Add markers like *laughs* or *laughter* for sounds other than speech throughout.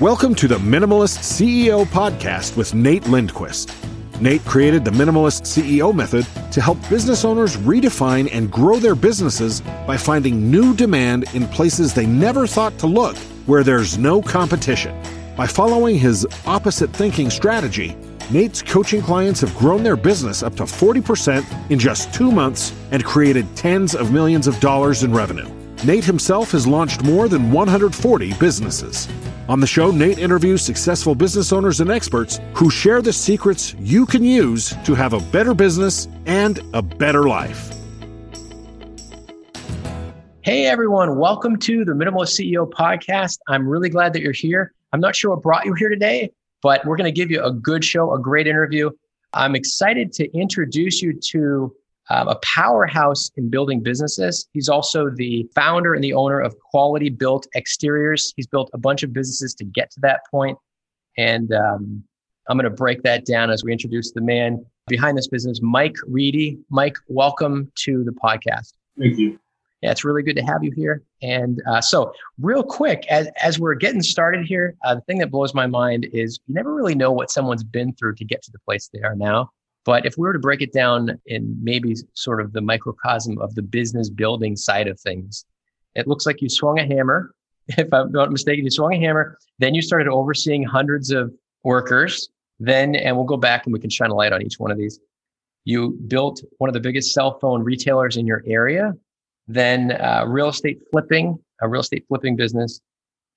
Welcome to the Minimalist CEO podcast with Nate Lindquist. Nate created the Minimalist CEO method to help business owners redefine and grow their businesses by finding new demand in places they never thought to look, where there's no competition. By following his opposite thinking strategy, Nate's coaching clients have grown their business up to 40% in just two months and created tens of millions of dollars in revenue. Nate himself has launched more than 140 businesses. On the show, Nate interviews successful business owners and experts who share the secrets you can use to have a better business and a better life. Hey everyone, welcome to the Minimalist CEO podcast. I'm really glad that you're here. I'm not sure what brought you here today, but we're going to give you a good show, a great interview. I'm excited to introduce you to um, a powerhouse in building businesses. He's also the founder and the owner of Quality Built Exteriors. He's built a bunch of businesses to get to that point. And um, I'm going to break that down as we introduce the man behind this business, Mike Reedy. Mike, welcome to the podcast. Thank you. Yeah, it's really good to have you here. And uh, so, real quick, as, as we're getting started here, uh, the thing that blows my mind is you never really know what someone's been through to get to the place they are now. But if we were to break it down in maybe sort of the microcosm of the business building side of things, it looks like you swung a hammer. *laughs* If I'm not mistaken, you swung a hammer. Then you started overseeing hundreds of workers. Then, and we'll go back and we can shine a light on each one of these. You built one of the biggest cell phone retailers in your area. Then, uh, real estate flipping, a real estate flipping business,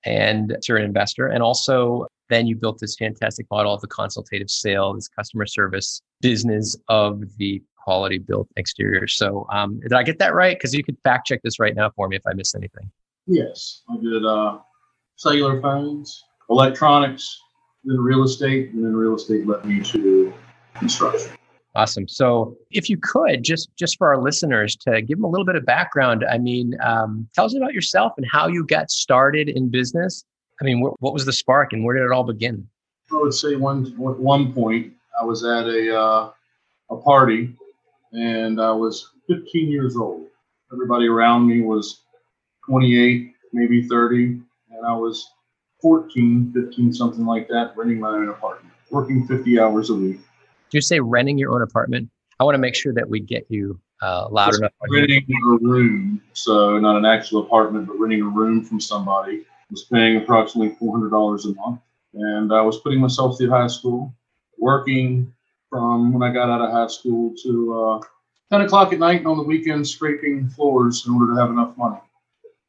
and you're an investor. And also, then you built this fantastic model of the consultative sale, this customer service business of the quality built exterior. So, um, did I get that right? Because you could fact check this right now for me if I missed anything. Yes, I did uh, cellular phones, electronics, then real estate, and then real estate led me to construction. Awesome. So, if you could just just for our listeners to give them a little bit of background, I mean, um, tell us about yourself and how you got started in business. I mean, wh- what was the spark and where did it all begin? I would say one at one point I was at a uh, a party, and I was 15 years old. Everybody around me was 28, maybe 30, and I was 14, 15, something like that, renting my own apartment, working 50 hours a week. Did you say renting your own apartment? I want to make sure that we get you uh, loud enough. Renting a room, so not an actual apartment, but renting a room from somebody. Was paying approximately $400 a month, and I was putting myself through high school, working from when I got out of high school to uh, 10 o'clock at night and on the weekends scraping floors in order to have enough money.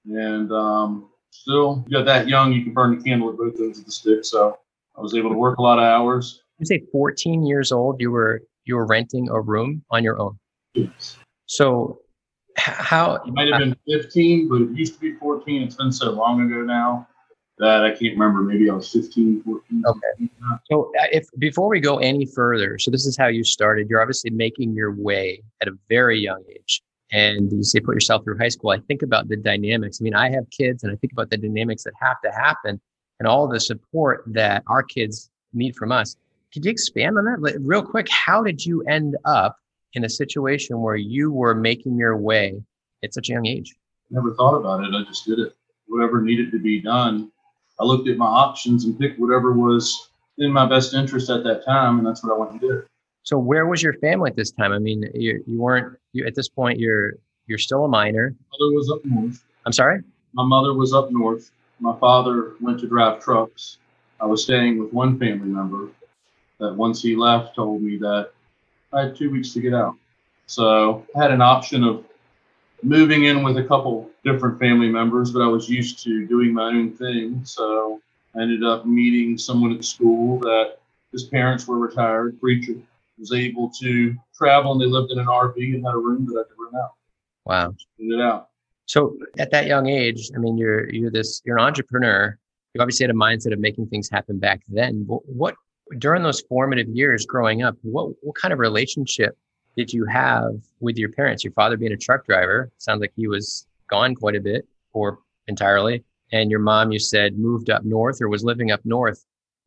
And um, still, you got that young, you can burn the candle at both ends of the stick. So I was able to work a lot of hours. You say 14 years old, you were you were renting a room on your own. Yes. So how it might have been 15, but it used to be 14. It's been so long ago now that I can't remember. Maybe I was 15, 14. Okay. So uh, if before we go any further, so this is how you started. You're obviously making your way at a very young age. And you say put yourself through high school. I think about the dynamics. I mean, I have kids and I think about the dynamics that have to happen and all the support that our kids need from us. Could you expand on that like, real quick? How did you end up in a situation where you were making your way at such a young age? Never thought about it. I just did it. Whatever needed to be done I looked at my options and picked whatever was in my best interest at that time, and that's what I went and did. So, where was your family at this time? I mean, you you weren't you at this point. You're you're still a minor. My mother was up north. I'm sorry. My mother was up north. My father went to drive trucks. I was staying with one family member that once he left told me that I had two weeks to get out. So I had an option of moving in with a couple different family members, but I was used to doing my own thing. So I ended up meeting someone at school that his parents were retired, preacher, was able to travel and they lived in an RV and had a room that I could rent out. Wow. It out. So at that young age, I mean, you're you're this you're an entrepreneur. You obviously had a mindset of making things happen back then. What, what during those formative years growing up, what what kind of relationship did you have with your parents? Your father being a truck driver, sounds like he was gone quite a bit or entirely. And your mom, you said, moved up north or was living up north.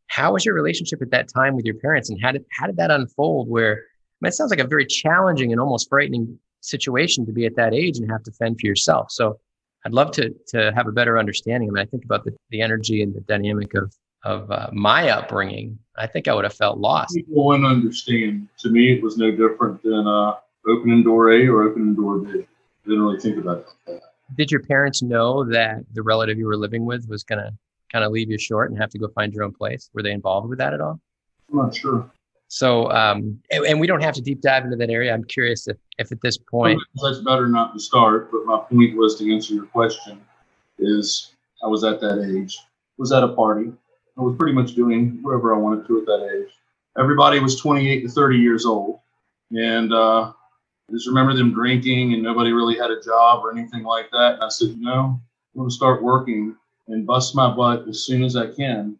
How was your relationship at that time with your parents, and how did how did that unfold? Where I mean, it sounds like a very challenging and almost frightening situation to be at that age and have to fend for yourself. So I'd love to to have a better understanding. I mean, I think about the, the energy and the dynamic of of uh, my upbringing, I think I would have felt lost. People wouldn't understand. To me, it was no different than uh, opening door A or opening door B. I didn't really think about that. Did your parents know that the relative you were living with was going to kind of leave you short and have to go find your own place? Were they involved with that at all? I'm not sure. So, um, and, and, we don't have to deep dive into that area. I'm curious if, if at this point. That's better not to start, but my point was to answer your question is I was at that age, was at a party. I was pretty much doing whatever I wanted to at that age. Everybody was 28 to 30 years old. And uh, I just remember them drinking and nobody really had a job or anything like that. And I said, you know, I'm going to start working and bust my butt as soon as I can.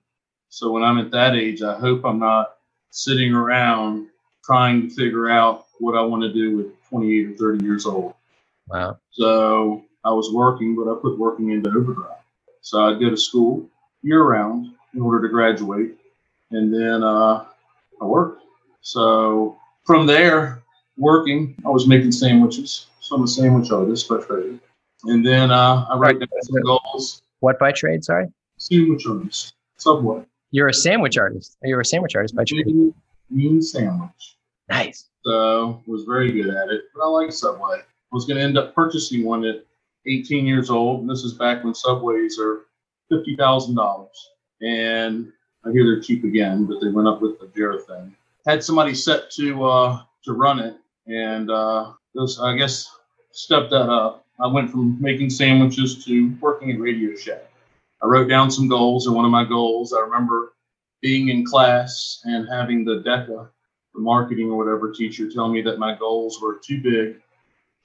So when I'm at that age, I hope I'm not sitting around trying to figure out what I want to do with 28 or 30 years old. Wow. So I was working, but I put working into overdrive. So I'd go to school year round in order to graduate, and then uh, I worked. So from there, working, I was making sandwiches. So I'm a sandwich artist by trade. And then uh, I write down some goals. What by trade? Sorry. Sandwich artist. Subway. You're a sandwich artist. You're a sandwich artist by trade. Mean sandwich. Nice. So was very good at it, but I like Subway. I was going to end up purchasing one at 18 years old, and this is back when Subways are fifty thousand dollars. And I hear they're cheap again, but they went up with the Jared thing. Had somebody set to uh, to run it, and uh, this, I guess stepped that up. I went from making sandwiches to working at Radio Shack. I wrote down some goals, and one of my goals, I remember being in class and having the DECA, the marketing or whatever teacher, tell me that my goals were too big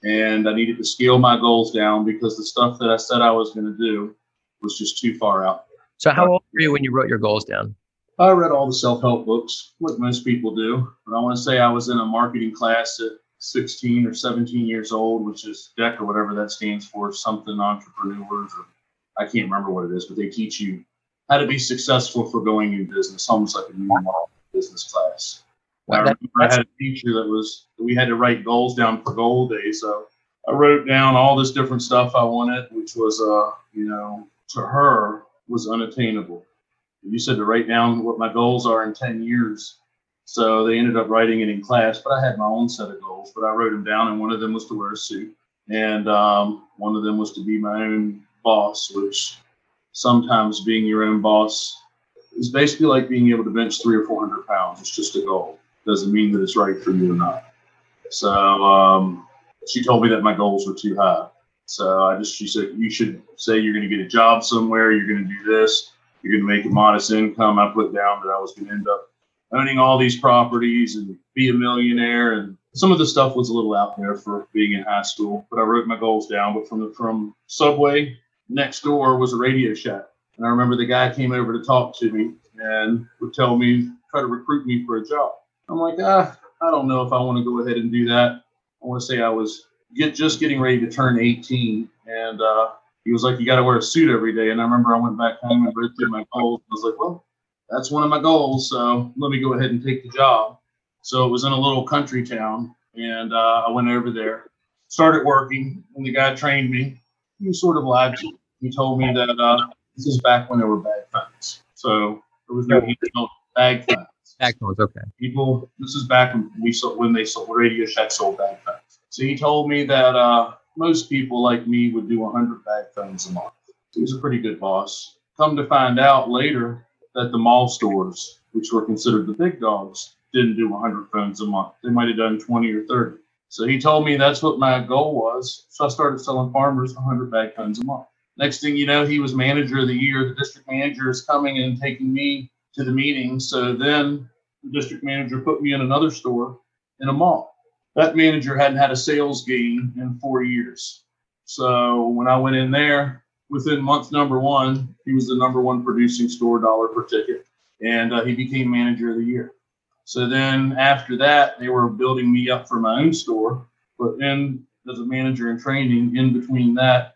and I needed to scale my goals down because the stuff that I said I was going to do was just too far out. So, how old were you when you wrote your goals down? I read all the self help books, like most people do. But I want to say I was in a marketing class at 16 or 17 years old, which is DEC or whatever that stands for, something entrepreneurs, or I can't remember what it is, but they teach you how to be successful for going in business, almost like a normal business class. I remember I had a teacher that was we had to write goals down for goal day, so I wrote down all this different stuff I wanted, which was uh, you know, to her was unattainable. You said to write down what my goals are in 10 years. So they ended up writing it in class, but I had my own set of goals, but I wrote them down, and one of them was to wear a suit, and um, one of them was to be my own boss, which sometimes being your own boss is basically like being able to bench three or 400 pounds. It's just a goal doesn't mean that it's right for you or not. So um, she told me that my goals were too high. So I just she said you should say you're going to get a job somewhere. You're going to do this. You're going to make a modest income. I put down that I was going to end up owning all these properties and be a millionaire. And some of the stuff was a little out there for being in high school, but I wrote my goals down. But from the from Subway next door was a Radio Shack, and I remember the guy came over to talk to me and would tell me try to recruit me for a job. I'm like, ah, I don't know if I want to go ahead and do that. I want to say I was get just getting ready to turn 18, and uh, he was like, you got to wear a suit every day. And I remember I went back home and read through my goals. I was like, well, that's one of my goals, so let me go ahead and take the job. So it was in a little country town, and uh, I went over there, started working, and the guy trained me. He sort of lied to me. He told me that uh, this is back when there were bag phones, so there was no bag phones. Bag phones, okay. People, this is back when we sold, when they sold Radio Shack sold bag phones. So he told me that uh, most people like me would do 100 bag phones a month. He was a pretty good boss. Come to find out later that the mall stores, which were considered the big dogs, didn't do 100 phones a month. They might have done 20 or 30. So he told me that's what my goal was. So I started selling farmers 100 bag phones a month. Next thing you know, he was manager of the year. The district manager is coming and taking me to the meeting. So then the district manager put me in another store in a mall. That manager hadn't had a sales gain in four years. So when I went in there, within month number one, he was the number one producing store dollar per ticket, and uh, he became manager of the year. So then after that, they were building me up for my own store. But then, as a manager in training, in between that,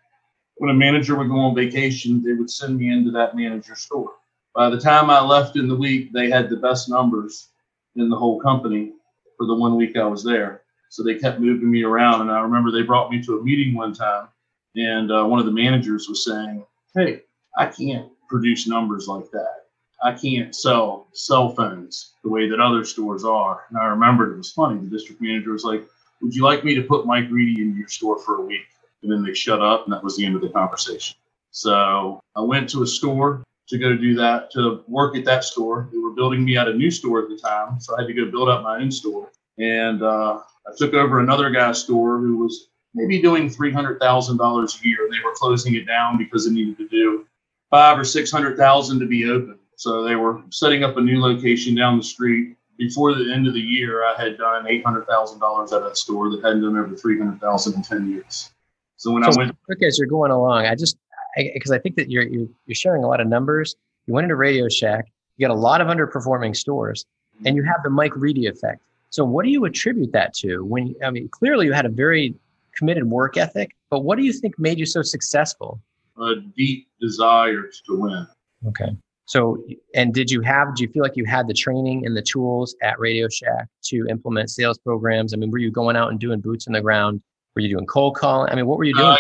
when a manager would go on vacation, they would send me into that manager store. By the time I left in the week, they had the best numbers in the whole company for the one week I was there. So they kept moving me around. And I remember they brought me to a meeting one time, and uh, one of the managers was saying, Hey, I can't produce numbers like that. I can't sell cell phones the way that other stores are. And I remembered it was funny. The district manager was like, Would you like me to put Mike Reedy in your store for a week? And then they shut up, and that was the end of the conversation. So I went to a store to go do that, to work at that store. They were building me out a new store at the time. So I had to go build out my own store. And uh, I took over another guy's store who was maybe doing $300,000 a year. And they were closing it down because they needed to do five or 600,000 to be open. So they were setting up a new location down the street. Before the end of the year, I had done $800,000 at that store that hadn't done over 300,000 in 10 years. So when so I went, quick as you're going along, I just because I, I, think that you're, you're you're sharing a lot of numbers. You went into Radio Shack. You got a lot of underperforming stores, and you have the Mike Reedy effect. So what do you attribute that to? When I mean, clearly you had a very committed work ethic, but what do you think made you so successful? A deep desire to win. Okay. So, and did you have, do you feel like you had the training and the tools at Radio Shack to implement sales programs? I mean, were you going out and doing boots on the ground were you doing cold calling? I mean, what were you doing? Uh,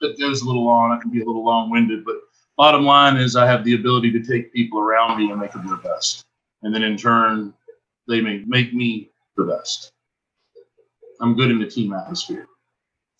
it goes a little long. I can be a little long winded, but bottom line is I have the ability to take people around me and make them their best. And then in turn, they may make me the best. I'm good in the team atmosphere.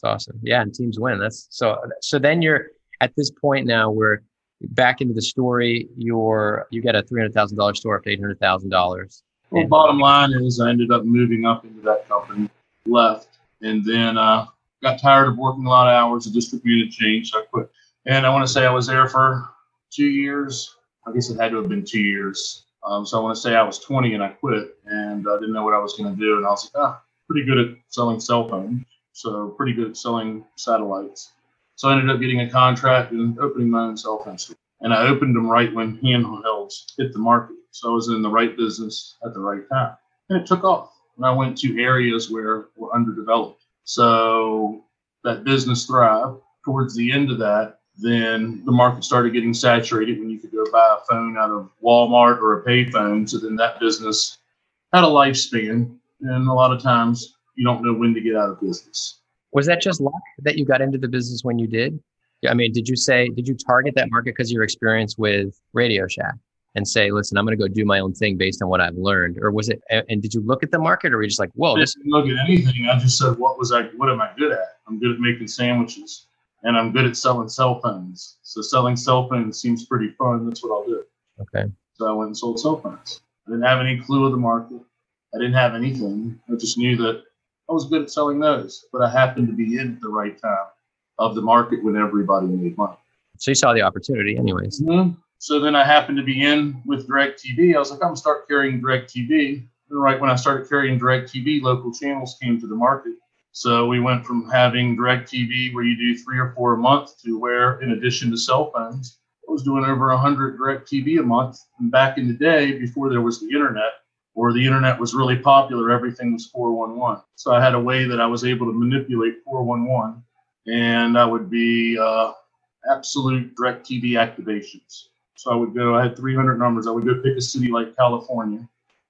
That's awesome. Yeah, and teams win. That's so. So then you're at this point now where back into the story. You're you get a three hundred thousand dollars store up to eight hundred thousand dollars. Well, bottom line is I ended up moving up into that company, left, and then uh, got tired of working a lot of hours. The district unit changed, so I quit. And I want to say I was there for two years. I guess it had to have been two years. Um, so I want to say I was 20 and I quit, and I didn't know what I was going to do. And I was like, ah, pretty good at selling cell phones, so pretty good at selling satellites. So I ended up getting a contract and opening my own cell phone store. And I opened them right when handhelds hit the market. So I was in the right business at the right time, and it took off and I went to areas where were underdeveloped. So that business thrived. Towards the end of that, then the market started getting saturated when you could go buy a phone out of Walmart or a payphone. So then that business had a lifespan, and a lot of times you don't know when to get out of business. Was that just luck that you got into the business when you did? I mean, did you say, did you target that market because of your experience with Radio Shack? And say, listen, I'm going to go do my own thing based on what I've learned? Or was it, and did you look at the market or were you just like, whoa? I didn't look at anything. I just said, what was I, what am I good at? I'm good at making sandwiches and I'm good at selling cell phones. So selling cell phones seems pretty fun. That's what I'll do. Okay. So I went and sold cell phones. I didn't have any clue of the market. I didn't have anything. I just knew that I was good at selling those, but I happened to be in at the right time of the market when everybody made money. So you saw the opportunity, anyways. Mm-hmm. So then I happened to be in with DirecTV. I was like, I'm gonna start carrying DirecTV. And right when I started carrying DirecTV, local channels came to the market. So we went from having DirecTV where you do three or four a month to where, in addition to cell phones, I was doing over 100 DirecTV a month. And back in the day, before there was the internet, or the internet was really popular, everything was 411. So I had a way that I was able to manipulate 411, and I would be uh, absolute DirecTV activations. So I would go, I had 300 numbers. I would go pick a city like California,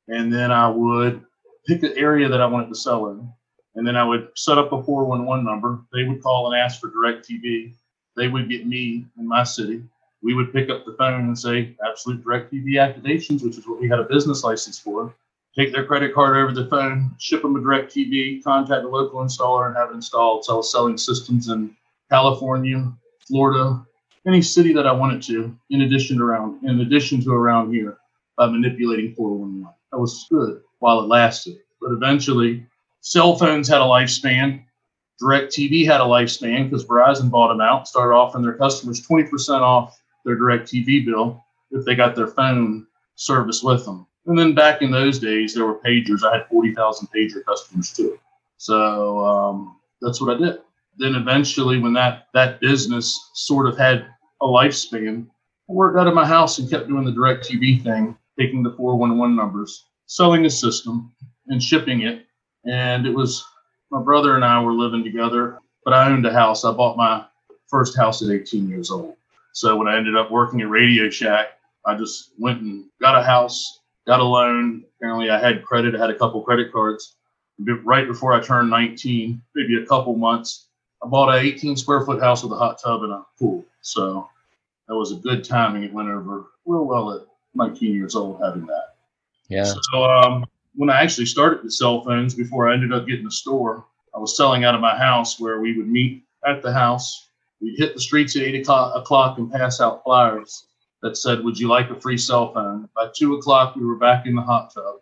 and then I would pick the area that I wanted to sell in. And then I would set up a 411 number. They would call and ask for DirecTV. They would get me in my city. We would pick up the phone and say, Absolute DirecTV activations, which is what we had a business license for. Take their credit card over the phone, ship them a DirecTV, contact the local installer, and have it installed. So I was selling systems in California, Florida, any city that I wanted to, in addition to around in addition to around here, by manipulating 411. That was good while it lasted. But eventually, cell phones had a lifespan. DirecTV had a lifespan because Verizon bought them out, started offering their customers 20% off their DirecTV bill if they got their phone service with them. And then back in those days, there were pagers. I had 40,000 pager customers too. So um, that's what I did. Then eventually, when that that business sort of had a lifespan. I worked out of my house and kept doing the DirecTV thing, taking the 411 numbers, selling the system, and shipping it. And it was my brother and I were living together, but I owned a house. I bought my first house at 18 years old. So when I ended up working at Radio Shack, I just went and got a house, got a loan. Apparently, I had credit. I had a couple credit cards. Right before I turned 19, maybe a couple months, I bought an 18 square foot house with a hot tub and a pool. So that was a good timing. It went over real well at 19 years old having that. Yeah. So um, when I actually started with cell phones, before I ended up getting a store, I was selling out of my house where we would meet at the house. We'd hit the streets at eight o'clock, o'clock and pass out flyers that said, "Would you like a free cell phone?" By two o'clock, we were back in the hot tub,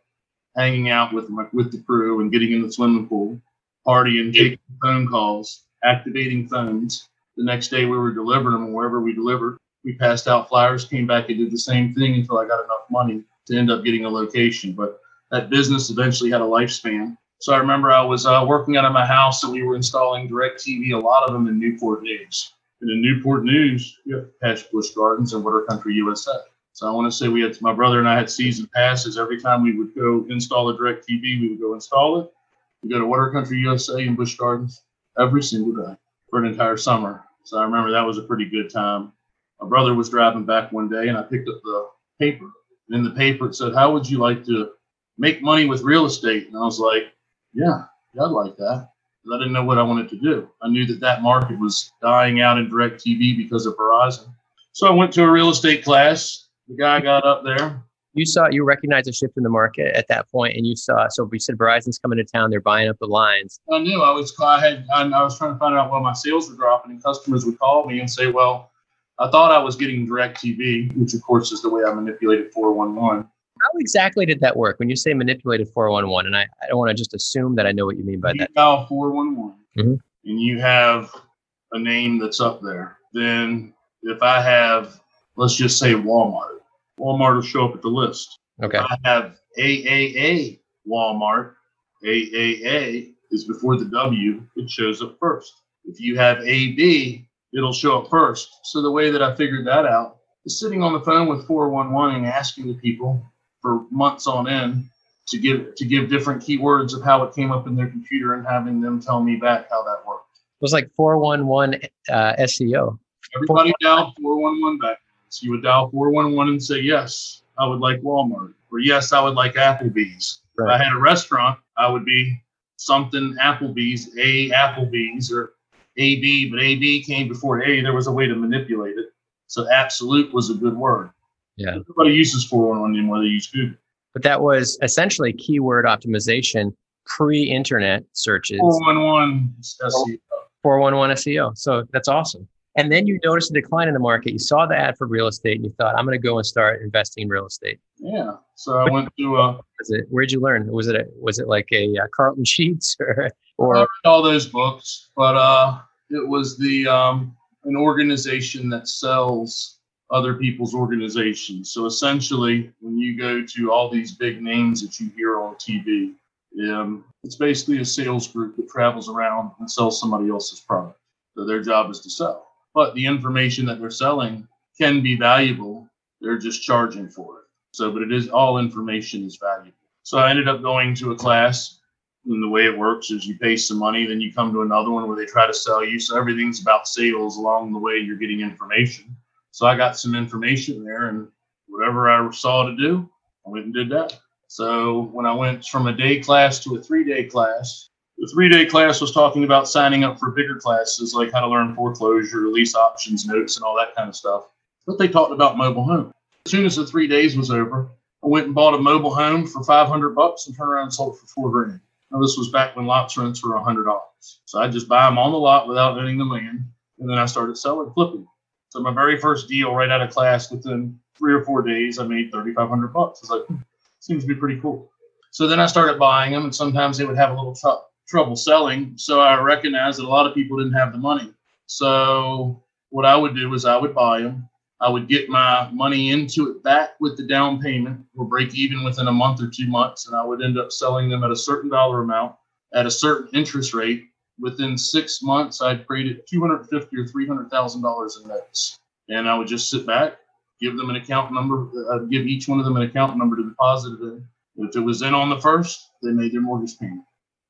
hanging out with my, with the crew and getting in the swimming pool, partying, taking phone calls, activating phones. The next day, we were delivering them wherever we delivered. We passed out flyers, came back and did the same thing until I got enough money to end up getting a location. But that business eventually had a lifespan. So I remember I was uh, working out of my house and we were installing DirecTV, a lot of them in Newport News. And in Newport News, you have Patch Busch Gardens and Water Country USA. So I want to say we had my brother and I had season passes. Every time we would go install a DirecTV, we would go install it. We go to Water Country USA and Busch Gardens every single day for an entire summer. So I remember that was a pretty good time. My brother was driving back one day and I picked up the paper. And in the paper it said, How would you like to make money with real estate? And I was like, Yeah, yeah I'd like that. I didn't know what I wanted to do. I knew that that market was dying out in DirecTV because of Verizon. So I went to a real estate class. The guy got up there. You saw, you recognized a shift in the market at that point, and you saw. So we said Verizon's coming to town. They're buying up the lines. I knew I was. I had. I, I was trying to find out why my sales were dropping, and customers would call me and say, "Well, I thought I was getting DirecTV, which of course is the way I manipulated 411." How exactly did that work when you say manipulated 411? And I, I don't want to just assume that I know what you mean by you that. dial 411 Mhm. and you have a name that's up there. Then if I have, let's just say Walmart, Walmart will show up at the list. Okay. I have AAA Walmart. AAA is before the W, it shows up first. If you have AB, it'll show up first. So the way that I figured that out is sitting on the phone with 411 and asking the people for months on end to give to give different keywords of how it came up in their computer and having them tell me back how that worked. It was like 411 uh, SEO. Everybody dialed 411 back. You would dial 411 and say, Yes, I would like Walmart. Or yes, I would like Applebee's. If I had a restaurant, I would be something Applebee's, A Applebee's or AB, but AB came before A. There was a way to manipulate it. So absolute was a good word. Yeah. Everybody uses 411 anymore. They use Google. But that was essentially keyword optimization pre-internet searches, 411 SEO. 411 SEO. So that's awesome. And then you noticed a decline in the market. You saw the ad for real estate and you thought, I'm going to go and start investing in real estate. Yeah. So I went to uh, Was it, where'd you learn? Was it, a, was it like a, uh Carleton *laughs* Sheets or, I or read all those books, but uh, it was the um, an organization that sells other people's organizations. So essentially, when you go to all these big names that you hear on TV, um, it's basically a sales group that travels around and sells somebody else's product. So their job is to sell, but the information that they're selling can be valuable. They're just charging for it. So, but it is all information is valuable. So I ended up going to a class and the way it works is you pay some money, then you come to another one where they try to sell you. So everything's about sales along the way. You're getting information. So I got some information there, and whatever I saw to do, I went and did that. So when I went from a day class to a three day class, the three day class was talking about signing up for bigger classes like how to learn foreclosure, lease options, notes, and all that kind of stuff. But they talked about mobile home. As soon as the three days was over, I went and bought a mobile home for 500 bucks and turned around and sold it for four grand. Now, this was back when lots rents were $100. So I just buy them on the lot without owning the land. And then I started selling, flipping. So my very first deal right out of class, within three or four days, I made 3,500 bucks. I was like, hmm, seems to be pretty cool. So then I started buying them, and sometimes they would have a little tr- trouble selling. So I recognized that a lot of people didn't have the money. So what I would do is I would buy them. I would get my money into it back with the down payment or break even within a month or two months. And I would end up selling them at a certain dollar amount at a certain interest rate. Within six months, I'd created 250 or $300,000 in notes. And I would just sit back, give them an account number, I'd give each one of them an account number to deposit it in. If it was in on the first, they made their mortgage payment.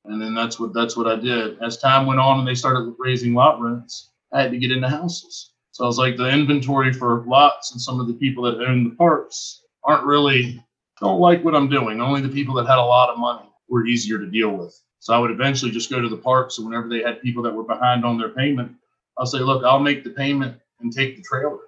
And then that's what that's what I did. As time went on and they started raising lot rents, I had to get into houses. So I was like, the inventory for lots and some of the people that own the parks aren't really don't like what I'm doing. Only the people that had a lot of money were easier to deal with. So I would eventually just go to the parks, and whenever they had people that were behind on their payment, I'll say, look, I'll make the payment and take the trailer.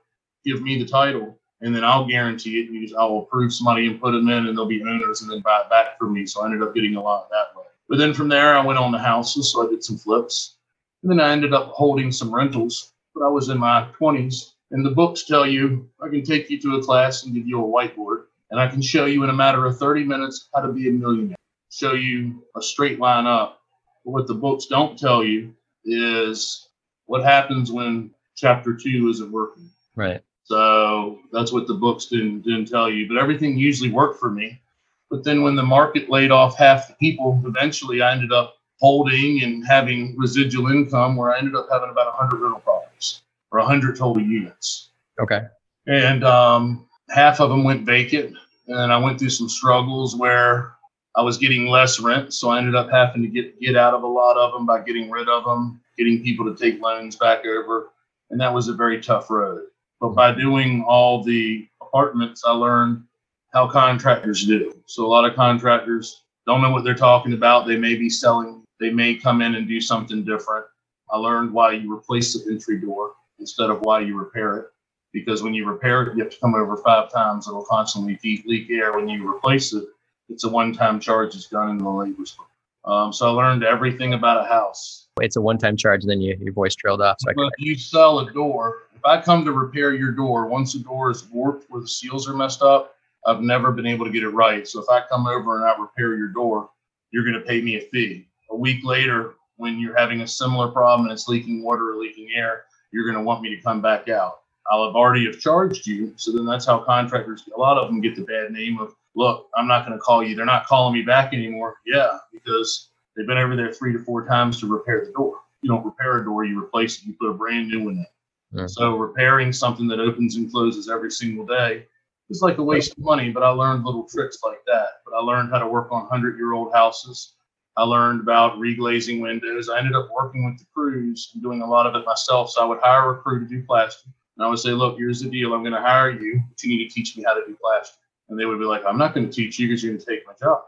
Give me the title. and then I'll guarantee it. I'll approve somebody and put them in, and they'll be owners, and then buy it back from me. So I ended up getting a lot that way. But then from there, I went on to houses, so I did some flips, and then I ended up holding some rentals. But I was in my 20s, and the books tell you I can take you to a class and give you a whiteboard, and I can show you in a matter of 30 minutes how to be a millionaire. Show you a straight line up. But what the books don't tell you is what happens when chapter two isn't working. Right. So that's what the books didn't didn't tell you. But everything usually worked for me. But then when the market laid off half the people, eventually I ended up holding and having residual income where I ended up having about 100 rental properties or 100 total units. Okay. And um, half of them went vacant. And I went through some struggles where I was getting less rent. So I ended up having to get, get out of a lot of them by getting rid of them, getting people to take loans back over. And that was a very tough road. But by doing all the apartments, I learned how contractors do. So a lot of contractors don't know what they're talking about. They may be selling, they may come in and do something different. I learned why you replace the entry door instead of why you repair it. Because when you repair it, you have to come over five times. It'll constantly leak air. When you replace it, it's a one-time charge. It's done in the labor store. Um, so I learned everything about a house. It's a one-time charge, and then you, your voice trailed off. So but you sell a door, if I come to repair your door, once the door is warped where the seals are messed up, I've never been able to get it right. So if I come over and I repair your door, you're going to pay me a fee. A week later, when you're having a similar problem and it's leaking water or leaking air, you're going to want me to come back out. I'll have already have charged you. So then that's how contractors, a lot of them get the bad name of, look, I'm not going to call you. They're not calling me back anymore. Yeah, because they've been over there three to four times to repair the door. You don't repair a door, you replace it, you put a brand new one in. Yeah. So repairing something that opens and closes every single day is like a waste of money, but I learned little tricks like that. But I learned how to work on 100 year old houses. I learned about reglazing windows. I ended up working with the crews and doing a lot of it myself. So I would hire a crew to do plaster. And I would say, look, here's the deal. I'm going to hire you, but you need to teach me how to do plaster. And they would be like, I'm not going to teach you because you're going to take my job.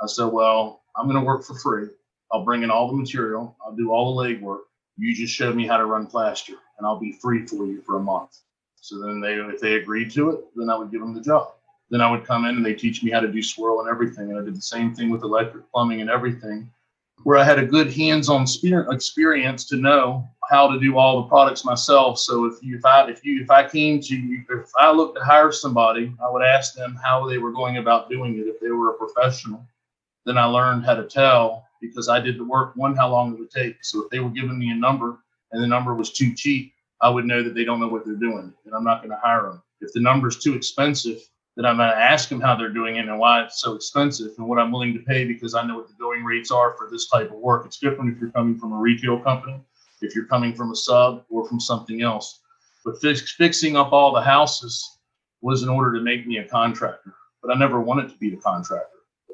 I said, well, I'm going to work for free. I'll bring in all the material. I'll do all the legwork. You just show me how to run plaster, and I'll be free for you for a month. So then they, if they agreed to it, then I would give them the job. Then I would come in and they teach me how to do swirl and everything. And I did the same thing with electric plumbing and everything, where I had a good hands-on experience to know how to do all the products myself. So if you, if I, if you, if I came to if I looked to hire somebody, I would ask them how they were going about doing it. If they were a professional, then I learned how to tell because I did the work. One, how long it would take. So if they were giving me a number and the number was too cheap, I would know that they don't know what they're doing, and I'm not going to hire them. If the number's too expensive, then I'm going to ask them how they're doing it and why it's so expensive and what I'm willing to pay because I know what the going rates are for this type of work. It's different if you're coming from a retail company, if you're coming from a sub or from something else. But fix, fixing up all the houses was in order to make me a contractor. But I never wanted to be a contractor.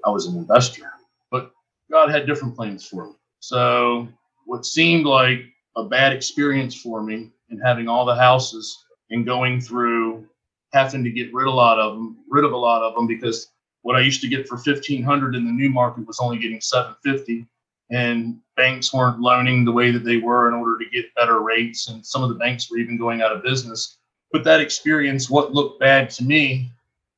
I was an investor. But God had different plans for me. So what seemed like a bad experience for me and having all the houses and going through having to get rid of a lot of them, rid of a lot of them because what I used to get for fifteen hundred in the new market was only getting seven fifty, and banks weren't loaning the way that they were in order to get better rates, and some of the banks were even going out of business. But that experience, what looked bad to me,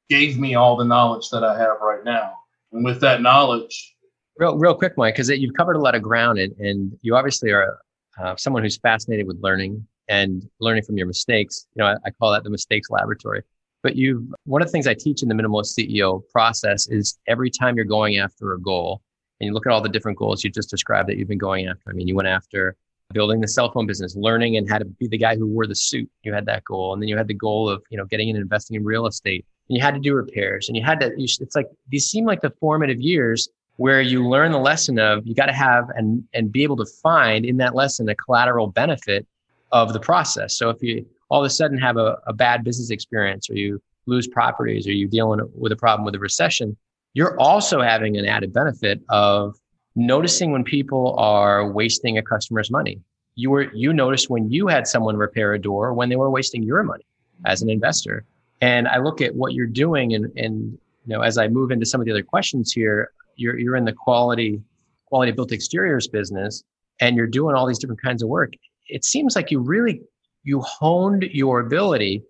gave me all the knowledge that I have right now, and with that knowledge. Real, real quick, Mike, because you've covered a lot of ground, and, and you obviously are uh, someone who's fascinated with learning and learning from your mistakes. You know, I, I call that the mistakes laboratory. But you, one of the things I teach in the minimalist CEO process is every time you're going after a goal, and you look at all the different goals you just described that you've been going after. I mean, you went after building the cell phone business, learning and how to be the guy who wore the suit. You had that goal, and then you had the goal of you know getting in and investing in real estate. And you had to do repairs, and you had to. You, it's like these seem like the formative years where you learn the lesson of you got to have and and be able to find in that lesson a collateral benefit of the process. So if you all of a sudden have a, a bad business experience or you lose properties or you're dealing with a problem with a recession, you're also having an added benefit of noticing when people are wasting a customer's money. You were you noticed when you had someone repair a door when they were wasting your money as an investor. And I look at what you're doing and and you know as I move into some of the other questions here, you're you're in the quality quality built exteriors business and you're doing all these different kinds of work it seems like you really you honed your ability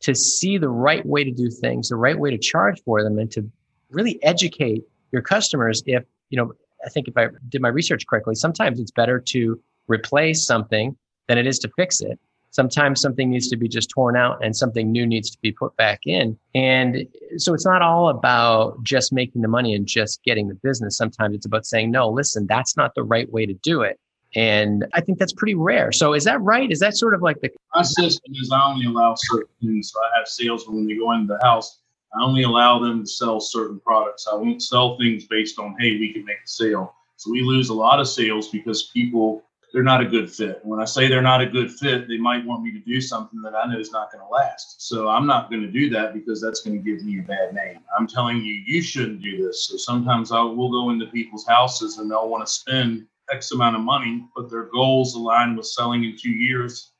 to see the right way to do things, the right way to charge for them, and to really educate your customers. If, you know, I think if I did my research correctly, sometimes it's better to replace something than it is to fix it. Sometimes something needs to be just torn out and something new needs to be put back in. And so it's not all about just making the money and just getting the business. Sometimes it's about saying, no, listen, that's not the right way to do it. And I think that's pretty rare. So is that right? Is that sort of like the my system is I only allow certain things. So I have salesmen when they go into the house. I only allow them to sell certain products. I won't sell things based on, hey, we can make a sale. So we lose a lot of sales because people they're not a good fit. When I say they're not a good fit, they might want me to do something that I know is not going to last. So I'm not going to do that because that's going to give me a bad name. I'm telling you, you shouldn't do this. So sometimes I will go into people's houses and they'll want to spend X amount of money, but their goals align with selling in two years.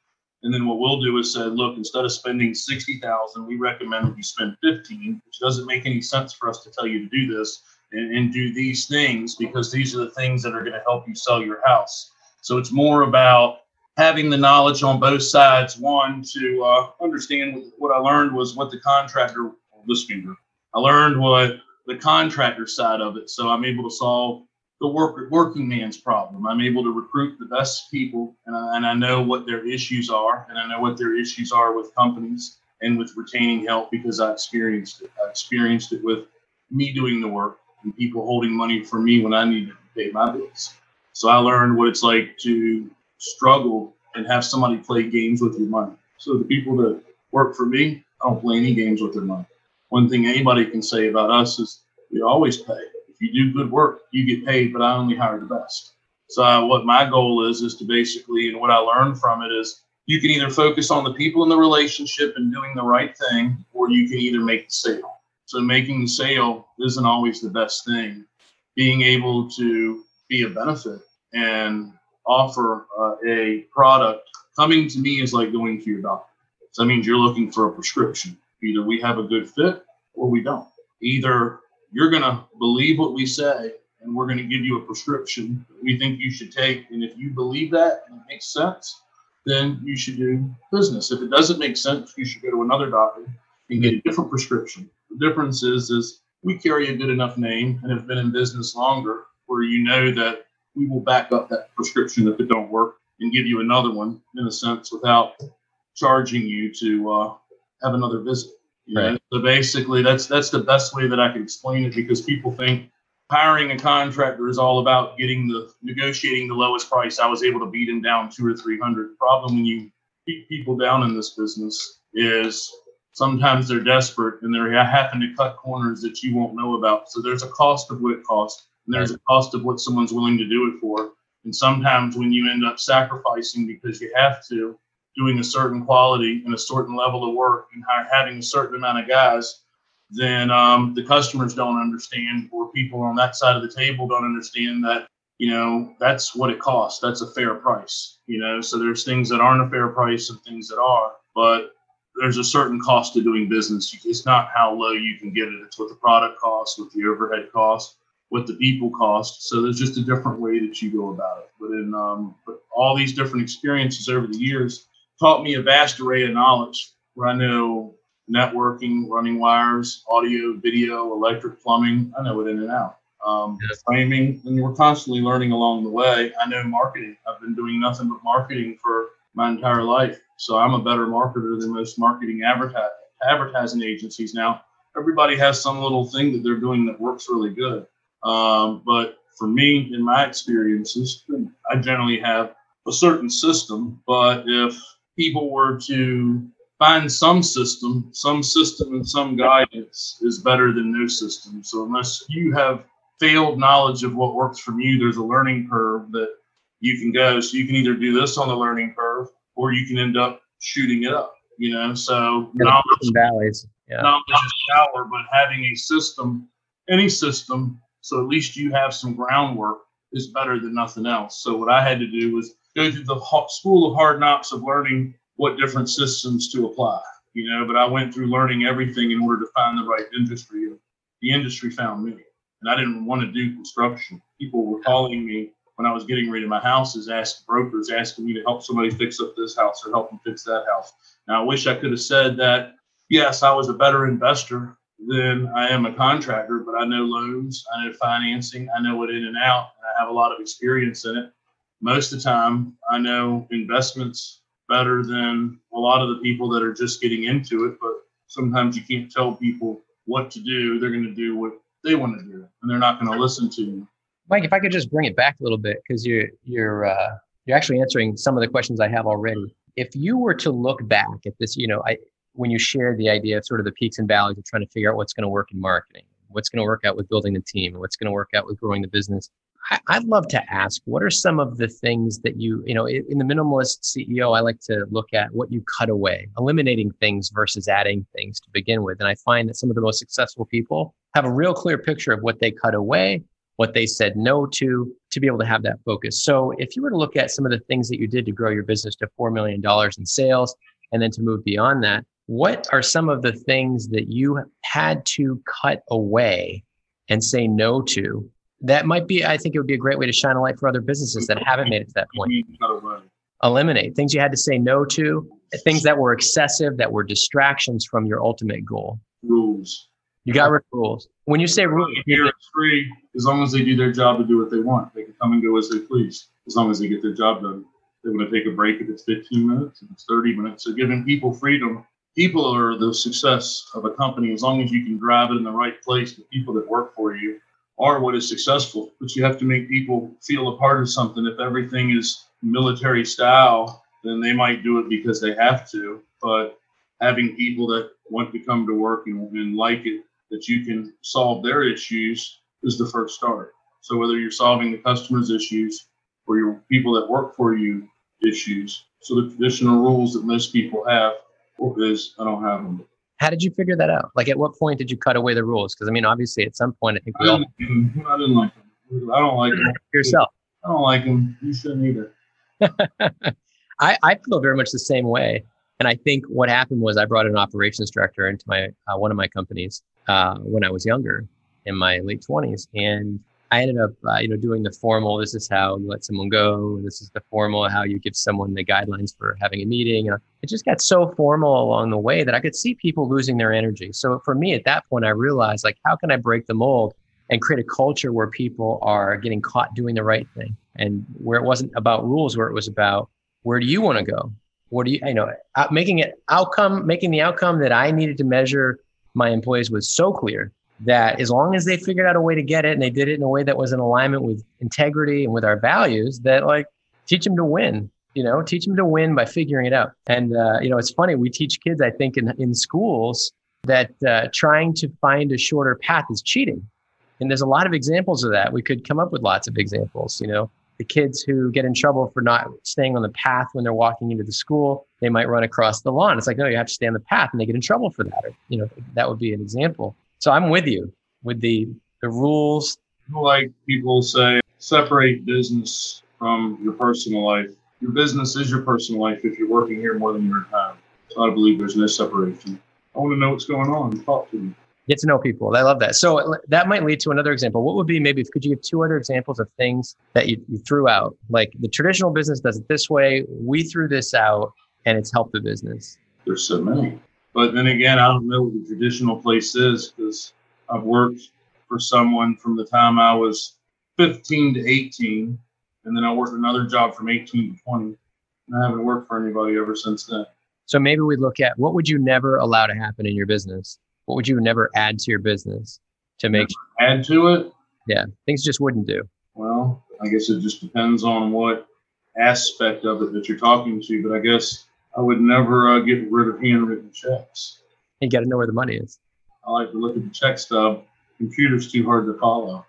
And then what we'll do is say, look, instead of spending 60,000, we recommend that you spend 15, which doesn't make any sense for us to tell you to do this and, and do these things because these are the things that are going to help you sell your house. So it's more about having the knowledge on both sides. One, to uh, understand what I learned was what the contractor, this finger, I learned what the contractor side of it. So I'm able to solve the work, working man's problem. I'm able to recruit the best people, and I, and I know what their issues are, and I know what their issues are with companies and with retaining help because I experienced it. I experienced it with me doing the work and people holding money for me when I needed to pay my bills. So I learned what it's like to struggle and have somebody play games with your money. So the people that work for me, I don't play any games with their money. One thing anybody can say about us is we always pay. You do good work, you get paid, but I only hire the best. So what my goal is is to basically, and what I learned from it is you can either focus on the people in the relationship and doing the right thing, or you can either make the sale. So making the sale isn't always the best thing. Being able to be a benefit and offer uh, a product coming to me is like going to your doctor. So that means you're looking for a prescription. Either we have a good fit or we don't. Either you're going to believe what we say and we're going to give you a prescription that we think you should take. And if you believe that and it makes sense, then you should do business. If it doesn't make sense, you should go to another doctor and get a different prescription. The difference is, is we carry a good enough name and have been in business longer where you know that we will back up that prescription if it don't work and give you another one in a sense without charging you to uh, have another visit. Right. So basically, that's that's the best way that I can explain it because people think hiring a contractor is all about getting the negotiating the lowest price. I was able to beat him down two or three hundred. Problem when you beat people down in this business is sometimes they're desperate and they're having to cut corners that you won't know about. So there's a cost of what it costs, and there's a cost of what someone's willing to do it for. And sometimes when you end up sacrificing because you have to, doing a certain quality and a certain level of work and having a certain amount of guys, then um, the customers don't understand, or people on that side of the table don't understand that you know that's what it costs. That's a fair price. You know, so there's things that aren't a fair price and things that are, but there's a certain cost to doing business. It's not how low you can get it. It's what the product costs, what the overhead costs, what the people cost. So there's just a different way that you go about it. But in um, but all these different experiences over the years taught me a vast array of knowledge where I know networking, running wires, audio, video, electric, plumbing. I know it in and out. Um, yes. Framing, and we're constantly learning along the way. I know marketing. I've been doing nothing but marketing for my entire life. So I'm a better marketer than most marketing advertising advertising agencies now. Everybody has some little thing that they're doing that works really good. Um, but for me, in my experiences, I generally have a certain system. But if people were to find some system, some system and some guidance is better than no system. So unless you have failed knowledge of what works for you, there's a learning curve that you can go. So you can either do this on the learning curve or you can end up shooting it up, you know? So knowledge, valleys. Yeah. knowledge is power, but having a system, any system, so at least you have some groundwork is better than nothing else. So what I had to do was go through the school of hard knocks of learning what different systems to apply, you know, but I went through learning everything in order to find the right industry. The industry found me. And I didn't want to do construction. People were calling me when I was getting rid of my houses, asked brokers asking me to help somebody fix up this house or help them fix that house. Now I wish I could have said that yes, I was a better investor than I am a contractor, but I know loans, I know financing, I know it in and out, and I have a lot of experience in it. Most of the time, I know investments better than a lot of the people that are just getting into it. But sometimes you can't tell people what to do. They're going to do what they want to do, and they're not going to listen to you. Mike, if I could just bring it back a little bit, because you're you're uh, you're actually answering some of the questions I have already. If you were to look back at this, you know, I when you shared the idea of sort of the peaks and valleys of trying to figure out what's going to work in marketing, what's going to work out with building the team, what's going to work out with growing the business. I, would love to ask, what are some of the things that you, you know, in the minimalist CEO, I like to look at what you cut away, eliminating things versus adding things to begin with. And I find that some of the most successful people have a real clear picture of what they cut away, what they said no to, to be able to have that focus. So if you were to look at some of the things that you did to grow your business to $4 million in sales and then to move beyond that, what are some of the things that you had to cut away and say no to? That might be, I think it would be a great way to shine a light for other businesses that haven't made it to that point. Eliminate things you had to say no to, things that were excessive, that were distractions from your ultimate goal. Rules. You got rid of rules. When you say rules, here it's free as long as they do their job and do what they want. They can come and go as they please, as long as they get their job done. They want to take a break if it's 15 minutes, if it's 30 minutes. So giving people freedom people are the success of a company as long as you can drive it in the right place. The people that work for you are what is successful. But you have to make people feel a part of something. If everything is military style, then they might do it because they have to. But having people that want to come to work and, and like it, that you can solve their issues is the first start. So whether you're solving the customer's issues or your people that work for you issues, so the traditional rules that most people have is I don't have them. How did you figure that out? Like, at what point did you cut away the rules? Because I mean, obviously, at some point, I think we I all didn't, I didn't like them. I don't like them yourself. I don't like them. You shouldn't either. *laughs* I, I feel very much the same way. And I think what happened was I brought an operations director into my uh, one of my companies uh, when I was younger, in my late twenties, and I ended up, uh, you know, doing the formal. This is how you let someone go. This is the formal how you give someone the guidelines for having a meeting. You it just got so formal along the way that I could see people losing their energy. So for me, at that point, I realized like, how can I break the mold and create a culture where people are getting caught doing the right thing, and where it wasn't about rules, where it was about where do you want to go? What do you, you know, making it outcome, making the outcome that I needed to measure my employees was so clear that as long as they figured out a way to get it and they did it in a way that was in alignment with integrity and with our values, that like teach them to win. You know, teach them to win by figuring it out. And uh, you know, it's funny. We teach kids, I think, in in schools that uh, trying to find a shorter path is cheating. And there's a lot of examples of that. We could come up with lots of examples. You know, the kids who get in trouble for not staying on the path when they're walking into the school, they might run across the lawn. It's like, no, you have to stay on the path, and they get in trouble for that. Or, you know, that would be an example. So I'm with you with the the rules. Like people say, separate business from your personal life. Your business is your personal life if you're working here more than you're at home. So I believe there's no separation. I want to know what's going on. Talk to me. Get to know people. I love that. So that might lead to another example. What would be maybe could you give two other examples of things that you, you threw out? Like the traditional business does it this way. We threw this out and it's helped the business. There's so many. But then again, I don't know what the traditional place is because I've worked for someone from the time I was 15 to 18, and then I worked another job from 18 to 20. And I haven't worked for anybody ever since then. So maybe we look at what would you never allow to happen in your business? What would you never add to your business to make sure? add to it? Yeah, things just wouldn't do. Well, I guess it just depends on what aspect of it that you're talking to, but I guess I would never uh, get rid of handwritten checks. You got to know where the money is. I like to look at the check stub. Computer's too hard to follow,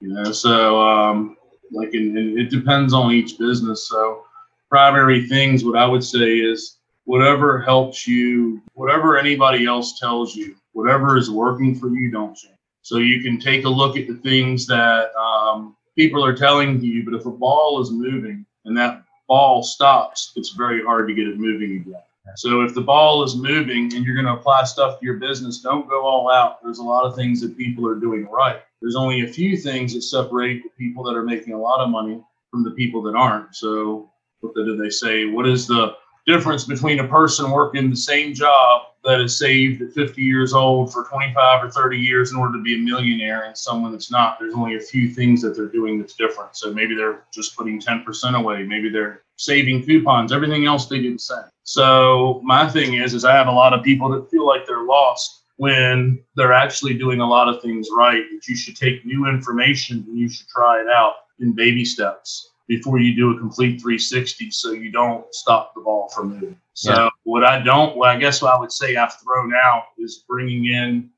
you know. So, um, like, in, in, it depends on each business. So, primary things, what I would say is whatever helps you, whatever anybody else tells you, whatever is working for you, don't change. So you can take a look at the things that um, people are telling you, but if a ball is moving and that ball stops, it's very hard to get it moving again. So if the ball is moving and you're going to apply stuff to your business, don't go all out. There's a lot of things that people are doing right. There's only a few things that separate the people that are making a lot of money from the people that aren't. So what do they say? What is the difference between a person working the same job that is saved at 50 years old for 25 or 30 years in order to be a millionaire and someone that's not. There's only a few things that they're doing that's different. So maybe they're just putting 10% away. Maybe they're saving coupons. Everything else they do the same. So my thing is, is I have a lot of people that feel like they're lost when they're actually doing a lot of things right. That you should take new information and you should try it out in baby steps before you do a complete 360 so you don't stop the ball from moving. So yeah. what I don't, well, I guess what I would say I've thrown out is bringing in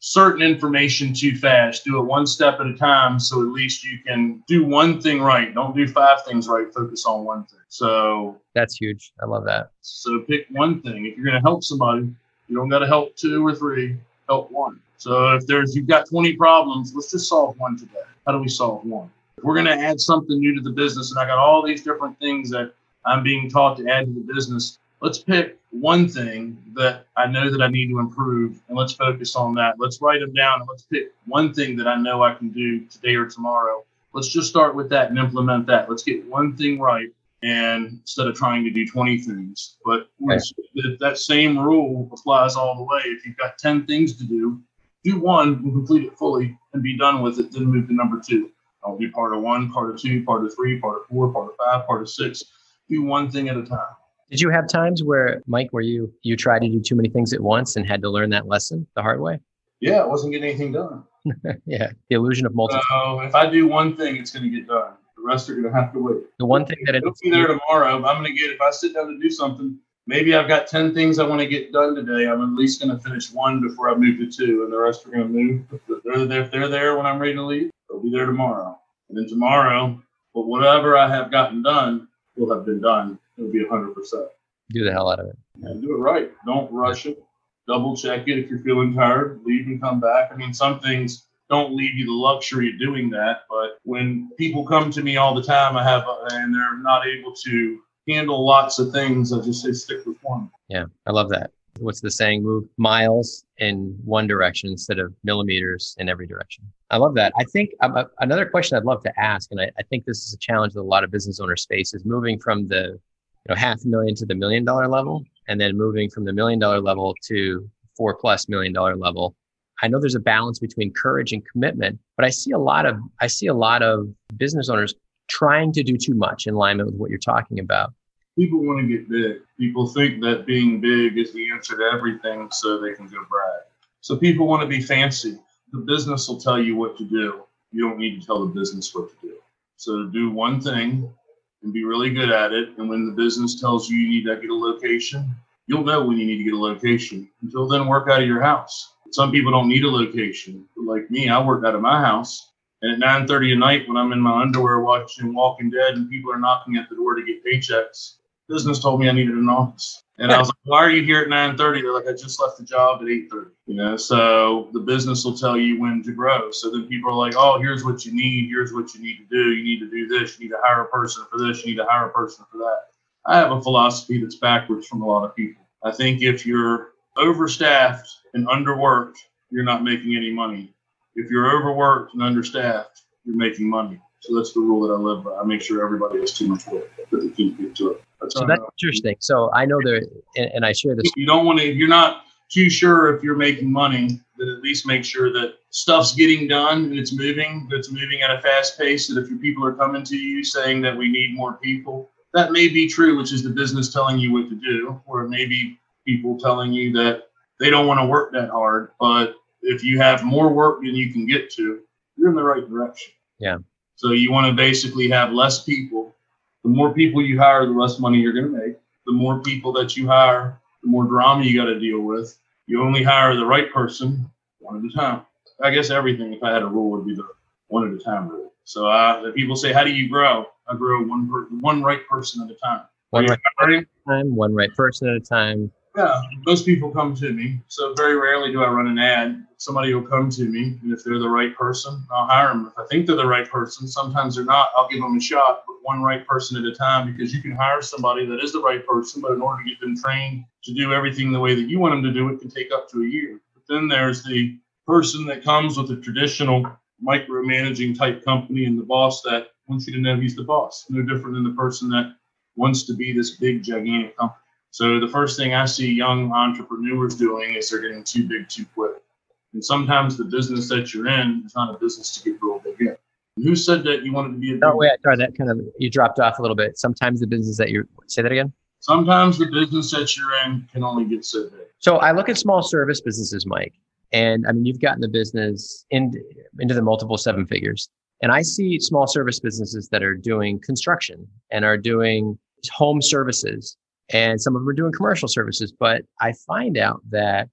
certain information too fast. Do it one step at a time so at least you can do one thing right. Don't do five things right. Focus on one thing. So that's huge. I love that. So pick one thing. If you're going to help somebody, you don't got to help two or three. Help one. So if there's you've got 20 problems, let's just solve one today. How do we solve one? We're going to add something new to the business, and I got all these different things that I'm being taught to add to the business, let's pick one thing that I know that I need to improve and let's focus on that. Let's write them down and let's pick one thing that I know I can do today or tomorrow. Let's just start with that and implement that. Let's get one thing right and instead of trying to do 20 things. But right. that same rule applies all the way. If you've got 10 things to do, do one and complete it fully and be done with it, then move to number two. I'll do part of one, part of two, part of three, part of four, part of five, part of six. Do one thing at a time. Did you have times where, Mike, where you you tried to do too many things at once and had to learn that lesson the hard way? Yeah, I wasn't getting anything done. *laughs* yeah, the illusion of multitasking. So if I do one thing, it's going to get done. The rest are going to have to wait. The one thing that it'll be there tomorrow. I'm going to get if I sit down to do something. Maybe I've got ten things I want to get done today. I'm at least going to finish one before I move to two, and the rest are going to move. They're they're there when I'm ready to leave, they'll be there tomorrow. And then tomorrow, but whatever I have gotten done will have been done. It'll be 100%. Do the hell out of it. And do it right. Don't rush it. Double check it if you're feeling tired. Leave and come back. I mean, some things don't leave you the luxury of doing that. But when people come to me all the time, I have, and they're not able to handle lots of things, I just say stick with one. Yeah, I love that what's the saying move miles in one direction instead of millimeters in every direction. I love that. I think um, another question i'd love to ask and I, I, think this is a challenge that a lot of business owners face is moving from the you know half million to the million dollar level and then moving from the million dollar level to four plus million dollar level. I know there's a balance between courage and commitment but i see a lot of i see a lot of business owners trying to do too much in alignment with what you're talking about people want to get big. People think that being big is the answer to everything so they can go brag. So people want to be fancy. The business will tell you what to do. You don't need to tell the business what to do. So do one thing and be really good at it. And when the business tells you you need to get a location, you'll know when you need to get a location. Until then, work out of your house. Some people don't need a location. Like me, I work out of my house. And at 9:30 at night, when I'm in my underwear watching Walking Dead, and people are knocking at the door to get paychecks, business told me I needed an office. And I was like, why are you here at 9.30? They're like, I just left the job at 8.30. You know, so the business will tell you when to grow. So then people are like, oh, here's what you need. Here's what you need to do. You need to do this. You need to hire a person for this. You need to hire a person for that. I have a philosophy that's backwards from a lot of people. I think if you're overstaffed and underworked, you're not making any money. If you're overworked and understaffed, you're making money. So that's the rule that I live by. I make sure everybody has too much work that they can't get to it. That's so that's interesting. So I know there, and, and I share this. You don't want to. If you're not too sure if you're making money, then at least make sure that stuff's getting done and it's moving. That it's moving at a fast pace. That if your people are coming to you saying that we need more people, that may be true, which is the business telling you what to do, or maybe people telling you that they don't want to work that hard. But if you have more work than you can get to, you're in the right direction. Yeah. So you want to basically have less people. The more people you hire, the less money you're going to make. The more people that you hire, the more drama you got to deal with. You only hire the right person one at a time. I guess everything, if I had a rule, would be the one at a time rule. So uh, people say, "How do you grow?" I grow one per- one right person at a time. One right time, one right person at a time. Yeah, most people come to me. So very rarely do I run an ad. Somebody will come to me, and if they're the right person, I'll hire them. If I think they're the right person, sometimes they're not. I'll give them a shot, but one right person at a time, because you can hire somebody that is the right person, but in order to get them trained to do everything the way that you want them to do it, can take up to a year. But then there's the person that comes with a traditional micromanaging type company, and the boss that wants you to know he's the boss. No different than the person that wants to be this big, gigantic company. So the first thing I see young entrepreneurs doing is they're getting too big too quick. And sometimes the business that you're in is not a business to get real big in. Who said that you wanted to be a? Oh wait, sorry, that kind of you dropped off a little bit. Sometimes the business that you say that again. Sometimes the business that you're in can only get so big. So I look at small service businesses, Mike, and I mean you've gotten the business in, into the multiple seven figures, and I see small service businesses that are doing construction and are doing home services and some of them are doing commercial services. But I find out that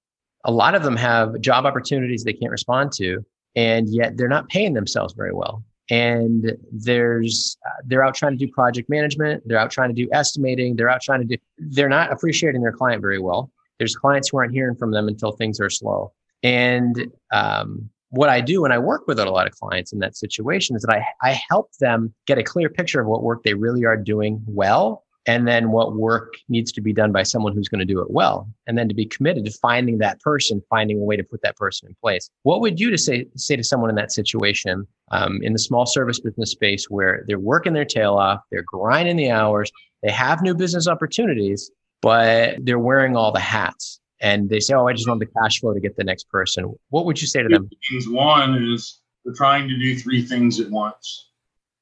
a lot of them have job opportunities they can't respond to, and yet they're not paying themselves very well. And there's uh, they're out trying to do project management, they're out trying to do estimating, they're out trying to do. They're not appreciating their client very well. There's clients who aren't hearing from them until things are slow. And um, what I do when I work with a lot of clients in that situation is that I, I help them get a clear picture of what work they really are doing well and then what work needs to be done by someone who's going to do it well and then to be committed to finding that person finding a way to put that person in place. What would you to say say to someone in that situation um, in the small service business space where they're working their tail off they're grinding the hours they have new business opportunities but they're wearing all the hats and they say oh i just want the cash flow to get the next person. What would you say to them? One is they're trying to do three things at once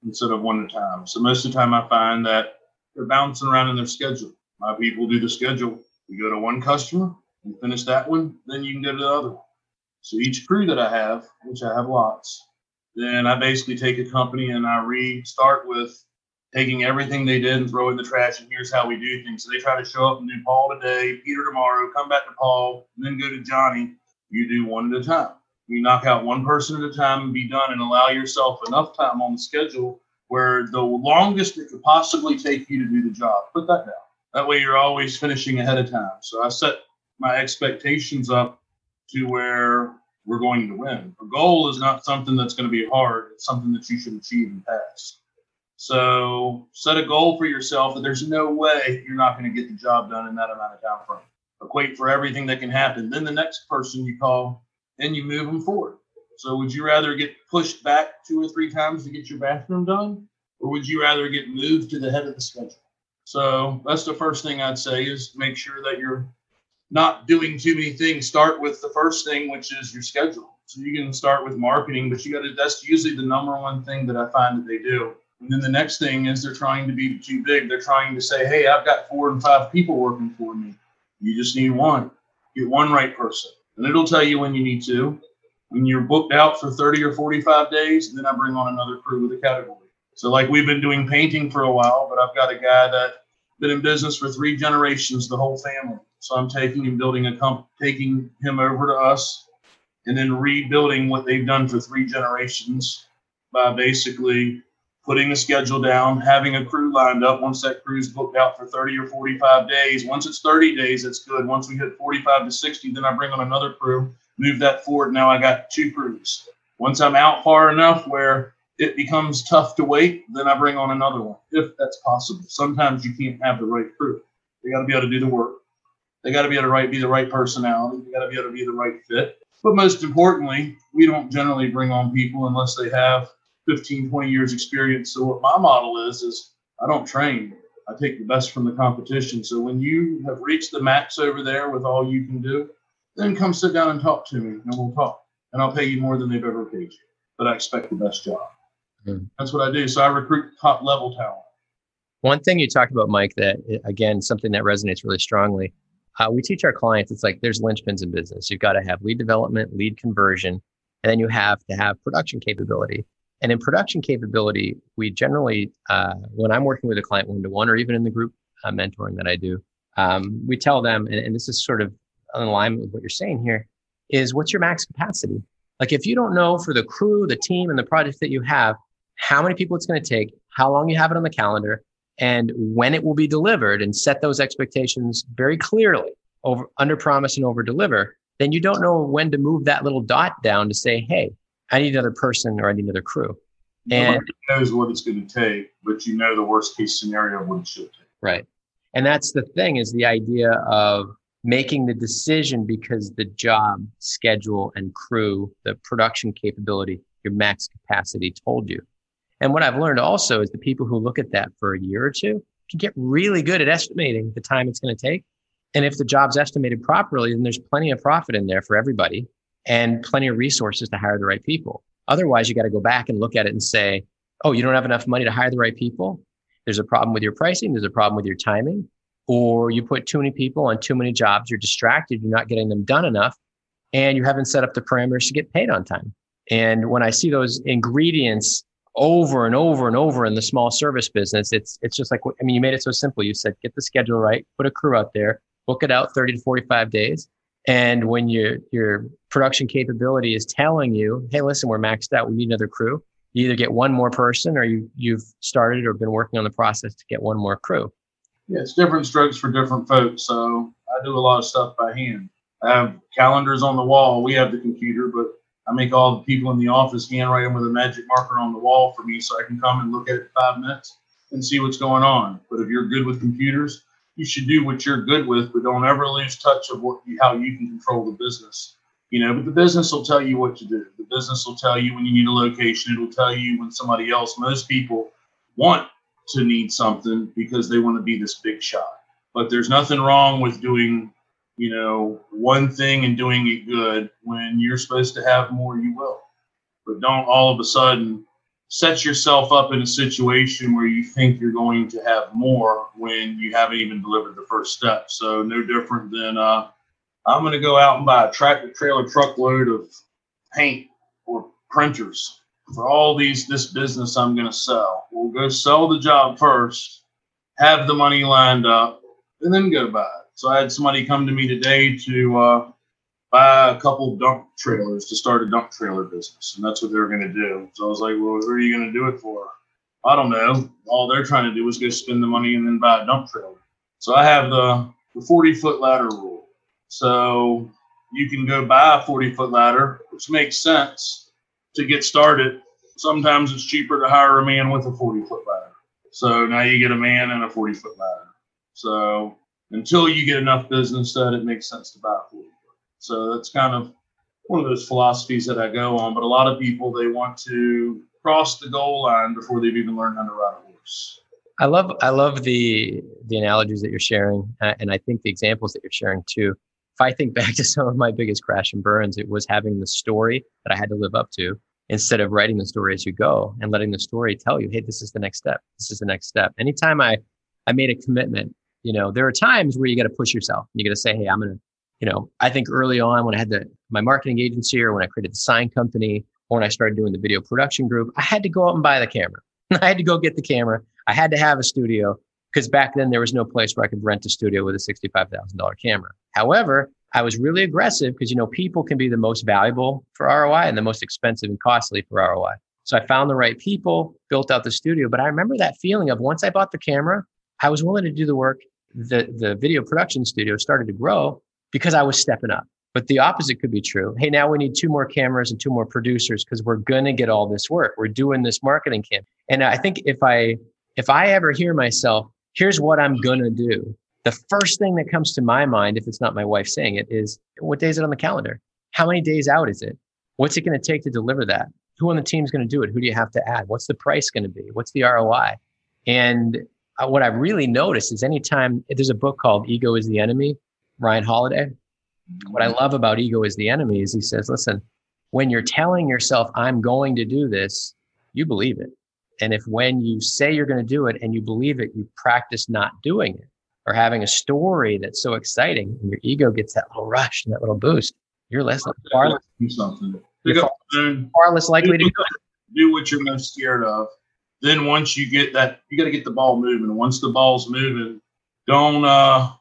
instead of one at a time. So most of the time i find that they're bouncing around in their schedule. My people do the schedule. We go to one customer and finish that one, then you can go to the other one. So each crew that I have, which I have lots, then I basically take a company and I restart with taking everything they did and throw it in the trash. And here's how we do things. So they try to show up and do Paul today, Peter tomorrow, come back to Paul, and then go to Johnny. You do one at a time. You knock out one person at a time and be done and allow yourself enough time on the schedule where the longest it could possibly take you to do the job. Put that down. That way you're always finishing ahead of time. So I set my expectations up to where we're going to win. A goal is not something that's going to be hard. It's something that you should achieve and pass. So set a goal for yourself that there's no way you're not going to get the job done in that amount of time frame. Equate for everything that can happen. Then the next person you call and you move them forward. So would you rather get pushed back two or three times to get your bathroom done, or would you rather get moved to the head of the schedule? So that's the first thing I'd say is make sure that you're not doing too many things. Start with the first thing, which is your schedule. So you can start with marketing, but you got to. That's usually the number one thing that I find that they do. And then the next thing is they're trying to be too big. They're trying to say, "Hey, I've got four and five people working for me. You just need one. Get one right person, and it'll tell you when you need to when you're booked out for 30 or 45 days, and then I bring on another crew with a category. So like we've been doing painting for a while, but I've got a guy that been in business for three generations, the whole family. So I'm taking and building a comp, taking him over to us, and then rebuilding what they've done for three generations by basically putting a schedule down, having a crew lined up. Once that crew's booked out for 30 or 45 days, once it's 30 days, it's good. Once we hit 45 to 60, then I bring on another crew move that forward. Now I got two crews. Once I'm out far enough where it becomes tough to wait, then I bring on another one if that's possible. Sometimes you can't have the right crew. They got to be able to do the work. They got to be able to right, be the right personality. They got to be able to be the right fit. But most importantly, we don't generally bring on people unless they have 15, 20 years experience. So what my model is, is I don't train. I take the best from the competition. So when you have reached the max over there with all you can do, then come sit down and talk to me and we'll talk. And I'll pay you more than they've ever paid you. But I expect the best job. Mm-hmm. That's what I do. So I recruit top level talent. One thing you talked about, Mike, that again, something that resonates really strongly. Uh, we teach our clients it's like there's linchpins in business. You've got to have lead development, lead conversion, and then you have to have production capability. And in production capability, we generally, uh, when I'm working with a client one to one, or even in the group uh, mentoring that I do, um, we tell them, and, and, this is sort of in alignment with what you're saying here is what's your max capacity? Like if you don't know for the crew, the team, and the project that you have, how many people it's going to take, how long you have it on the calendar, and when it will be delivered, and set those expectations very clearly over under promise and over deliver, then you don't know when to move that little dot down to say, hey, I need another person or I need another crew. And Nobody knows what it's going to take, but you know the worst case scenario of what it should take. Right. And that's the thing is the idea of making the decision because the job, schedule, and crew, the production capability, your max capacity told you. And what I've learned also is the people who look at that for a year or two can get really good at estimating the time it's going to take. And if the job's estimated properly, then there's plenty of profit in there for everybody and plenty of resources to hire the right people. Otherwise, you got to go back and look at it and say, oh, you don't have enough money to hire the right people. There's a problem with your pricing. There's a problem with your timing. Or you put too many people on too many jobs. You're distracted. You're not getting them done enough. And you haven't set up the parameters to get paid on time. And when I see those ingredients over and over and over in the small service business, it's it's just like I mean, you made it so simple. You said get the schedule right, put a crew out there, book it out 30 to 45 days. And when your your production capability is telling you, hey, listen, we're maxed out, we need another crew. You either get one more person or you you've started or been working on the process to get one more crew. Yeah, it's different strokes for different folks. So I do a lot of stuff by hand. I have calendars on the wall. We have the computer, but I make all the people in the office handwrite them with a magic marker on the wall for me so I can come and look at it five minutes and see what's going on. But if you're good with computers, you should do what you're good with, but don't ever lose touch of what how you can control the business. You know, but the business will tell you what to do. The business will tell you when you need a location. It'll tell you when somebody else, most people want to need something because they want to be this big shot. But there's nothing wrong with doing you know, one thing and doing it good. When you're supposed to have more, you will. But don't all of a sudden set yourself up in a situation where you think you're going to have more when you haven't even delivered the first step. So no different than uh, I'm going to go out and buy a tractor trailer truckload of paint or printers for all these this business I'm going to sell. We'll go sell the job first, have the money lined up, and then go buy it. So I had somebody come to me today to uh, buy a couple dump trailers to start a dump trailer business, and that's what they were going to do. So I was like, "Well, who are you going to do it for?" I don't know. All they're trying to do is go spend the money and then buy a dump trailer. So I have the the 40 foot ladder rule. So you can go buy a 40 foot ladder, which makes sense to get started. Sometimes it's cheaper to hire a man with a 40 foot ladder. So now you get a man and a 40 foot ladder. So until you get enough business that it makes sense to buy a 40 foot. So that's kind of one of those philosophies that I go on. But a lot of people they want to cross the goal line before they've even learned how to ride a horse. I love I love the the analogies that you're sharing, uh, and I think the examples that you're sharing too. If I think back *laughs* to some of my biggest crash and burns, it was having the story that I had to live up to instead of writing the story as you go and letting the story tell you, hey, this is the next step. This is the next step. Anytime I I made a commitment you know, there are times where you got to push yourself. You got to say, hey, I'm going to, you know, I think early on when I had the my marketing agency or when I created the sign company or when I started doing the video production group, I had to go out and buy the camera. *laughs* I had to go get the camera. I had to have a studio because back then there was no place where I could rent a studio with a $65,000 camera. However, I was really aggressive because, you know, people can be the most valuable for ROI and the most expensive and costly for ROI. So I found the right people, built out the studio. But I remember that feeling of once I bought the camera, I was willing to do the work. The, the video production studio started to grow because I was stepping up. But the opposite could be true. Hey, now we need two more cameras and two more producers because we're going to get all this work. We're doing this marketing camp. And I think if I if I ever hear myself, here's what I'm going to do. The first thing that comes to my mind, if it's not my wife saying it, is what day is it on the calendar? How many days out is it? What's it going to take to deliver that? Who on the team is going to do it? Who do you have to add? What's the price going to be? What's the ROI? And uh, what I've really noticed is anytime there's a book called Ego is the Enemy, Ryan Holiday. What I love about Ego is the Enemy is he says, listen, when you're telling yourself, I'm going to do this, you believe it. And if when you say you're going to do it and you believe it, you practice not doing it or having a story that's so exciting and your ego gets that little rush and that little boost, you're less far, less, far less likely to do it. Do what you're most scared of then once you get that, you got to get the ball moving. Once the ball's moving, don't uh,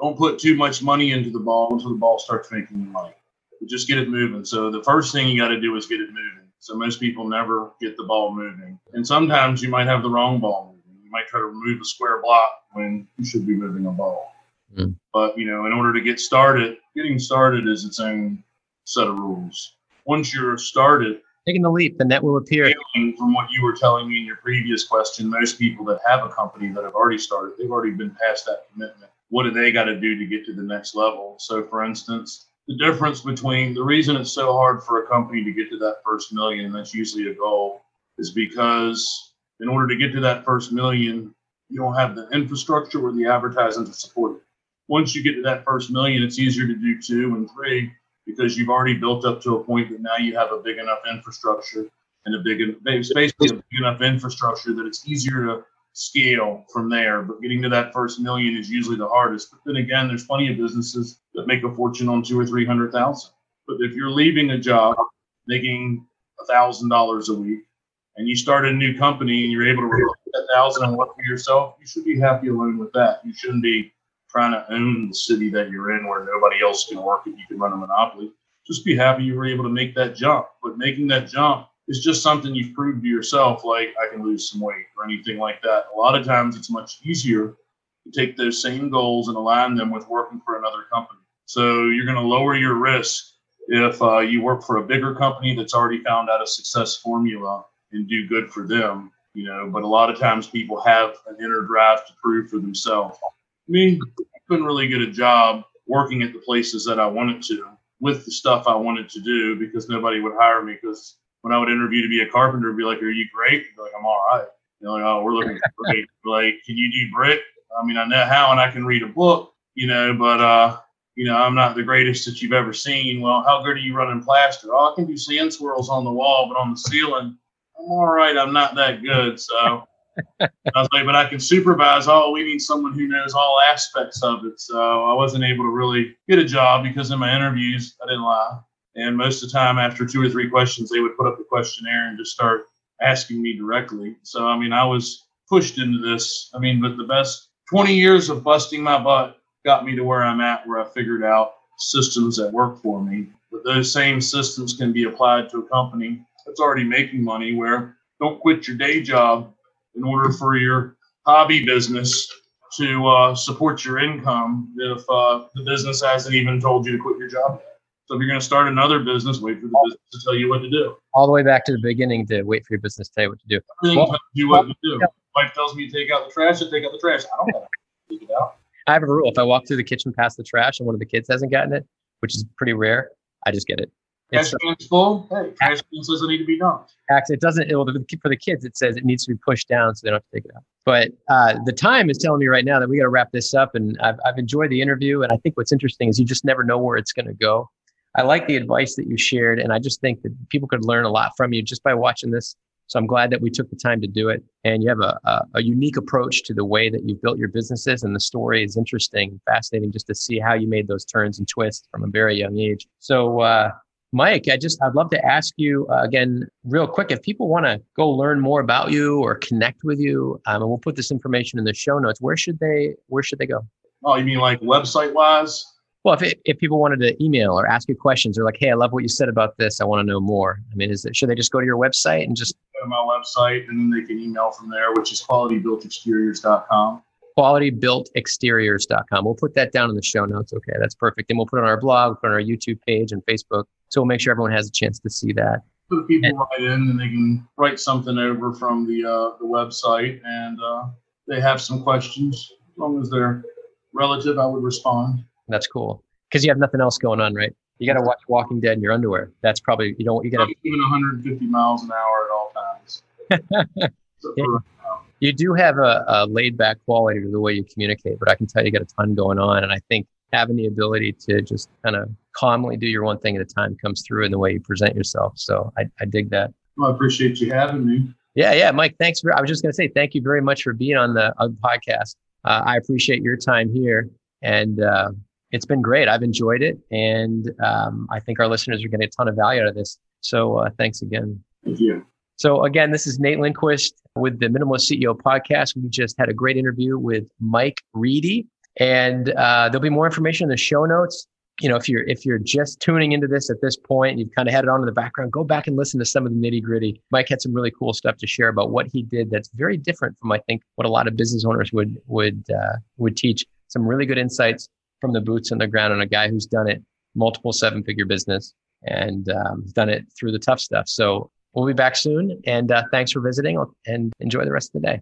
don't put too much money into the ball until the ball starts making money. But just get it moving. So the first thing you got to do is get it moving. So most people never get the ball moving, and sometimes you might have the wrong ball moving. You might try to remove a square block when you should be moving a ball. Mm. But you know, in order to get started, getting started is its own set of rules. Once you're started, taking the leap, the net will appear. From what you were telling me in your previous question, most people that have a company that have already started, they've already been past that commitment. What do they got to do to get to the next level? So, for instance, the difference between the reason it's so hard for a company to get to that first million, and that's usually a goal, is because in order to get to that first million, You don't have the infrastructure or the advertising to support it. Once you get to that first million, it's easier to do two and three because you've already built up to a point that now you have a big enough infrastructure and a big, basically a big enough infrastructure that it's easier to scale from there. But getting to that first million is usually the hardest. But then again, there's plenty of businesses that make a fortune on two or three hundred thousand. But if you're leaving a job making a thousand dollars a week and you start a new company and you're able to replace that thousand and work for yourself, you should be happy alone with that. You shouldn't be trying to own the city that you're in where nobody else can work and you can run a monopoly. Just be happy you were able to make that jump. But making that jump is just something you've proved to yourself, like I can lose some weight or anything like that. A lot of times it's much easier to take those same goals and align them with working for another company. So you're going to lower your risk if uh, you work for a bigger company that's already found out a success formula and do good for them, you know. But a lot of times people have an inner drive to prove for themselves. I mean, I couldn't really get a job working at the places that I wanted to with the stuff I wanted to do because nobody would hire me because when I would interview to be a carpenter, be like, "Are you great?" Be like, "I'm all right." They're like, "Oh, we're looking *laughs* for great." like, can you do brick? I mean, I know how, and I can read a book, you know, but uh, you know, I'm not the greatest that you've ever seen. Well, how good are you running plaster? Oh, I can do sand swirls on the wall, but on the ceiling, I'm all right. I'm not that good. So *laughs* I was like, but I can supervise. Oh, we need someone who knows all aspects of it. So I wasn't able to really get a job because in my interviews, I didn't lie. And most of the time, after two or three questions, they would put up the questionnaire and just start asking me directly. So, I mean, I was pushed into this. I mean, but the best 20 years of busting my butt got me to where I'm at, where I figured out systems that work for me. But those same systems can be applied to a company that's already making money, where don't quit your day job in order for your hobby business to uh, support your income if uh, the business hasn't even told you to quit your job. So if you're going to start another business, wait for the business to tell you what to do. All the way back to the beginning to wait for your business to tell you what to do. Everything well, you what to do. Yeah. Wife tells me to take out the trash, I take out the trash. I don't take it out. I have a rule. If I walk through the kitchen past the trash and one of the kids hasn't gotten it, which is pretty rare, I just get it. Trash can's full. Hey, trash can says it need to be dumped. Actually, it doesn't. It, well, for the kids, it says it needs to be pushed down so they don't have to take it out. But uh, the time is telling me right now that we got to wrap this up. And I've, I've enjoyed the interview. And I think what's interesting is you just never know where it's going to go. I like the advice that you shared, and I just think that people could learn a lot from you just by watching this. So I'm glad that we took the time to do it. And you have a, a, a unique approach to the way that you've built your businesses, and the story is interesting, fascinating, just to see how you made those turns and twists from a very young age. So, uh, Mike, I just I'd love to ask you uh, again, real quick, if people want to go learn more about you or connect with you, um, and we'll put this information in the show notes. Where should they Where should they go? Oh, you mean like website wise? Well, if, it, if people wanted to email or ask you questions or like, hey, I love what you said about this. I want to know more. I mean, is it, should they just go to your website and just go to my website and then they can email from there, which is qualitybuiltexteriors.com. Qualitybuiltexteriors.com. We'll put that down in the show notes. Okay, that's perfect. And we'll put it on our blog, put it on our YouTube page and Facebook. So we'll make sure everyone has a chance to see that. So people and, write in and they can write something over from the uh, the website and uh, they have some questions. As long as they're relative, I would respond. That's cool because you have nothing else going on, right? You got to watch Walking Dead in your underwear. That's probably you don't you got to even 150 miles an hour at all times. *laughs* yeah. You do have a, a laid back quality to the way you communicate, but I can tell you got a ton going on, and I think having the ability to just kind of calmly do your one thing at a time comes through in the way you present yourself. So I, I dig that. Well, I appreciate you having me. Yeah, yeah, Mike. Thanks for. I was just going to say thank you very much for being on the, on the podcast. Uh, I appreciate your time here, and uh, it's been great. I've enjoyed it, and um, I think our listeners are getting a ton of value out of this. So uh, thanks again. Thank you. So again, this is Nate Lindquist with the Minimalist CEO podcast. We just had a great interview with Mike Reedy, and uh, there'll be more information in the show notes. You know, if you're if you're just tuning into this at this point, you've kind of had it on in the background. Go back and listen to some of the nitty gritty. Mike had some really cool stuff to share about what he did. That's very different from I think what a lot of business owners would would uh, would teach. Some really good insights from the boots on the ground and a guy who's done it multiple seven figure business and um, done it through the tough stuff. So we'll be back soon. And uh, thanks for visiting and enjoy the rest of the day.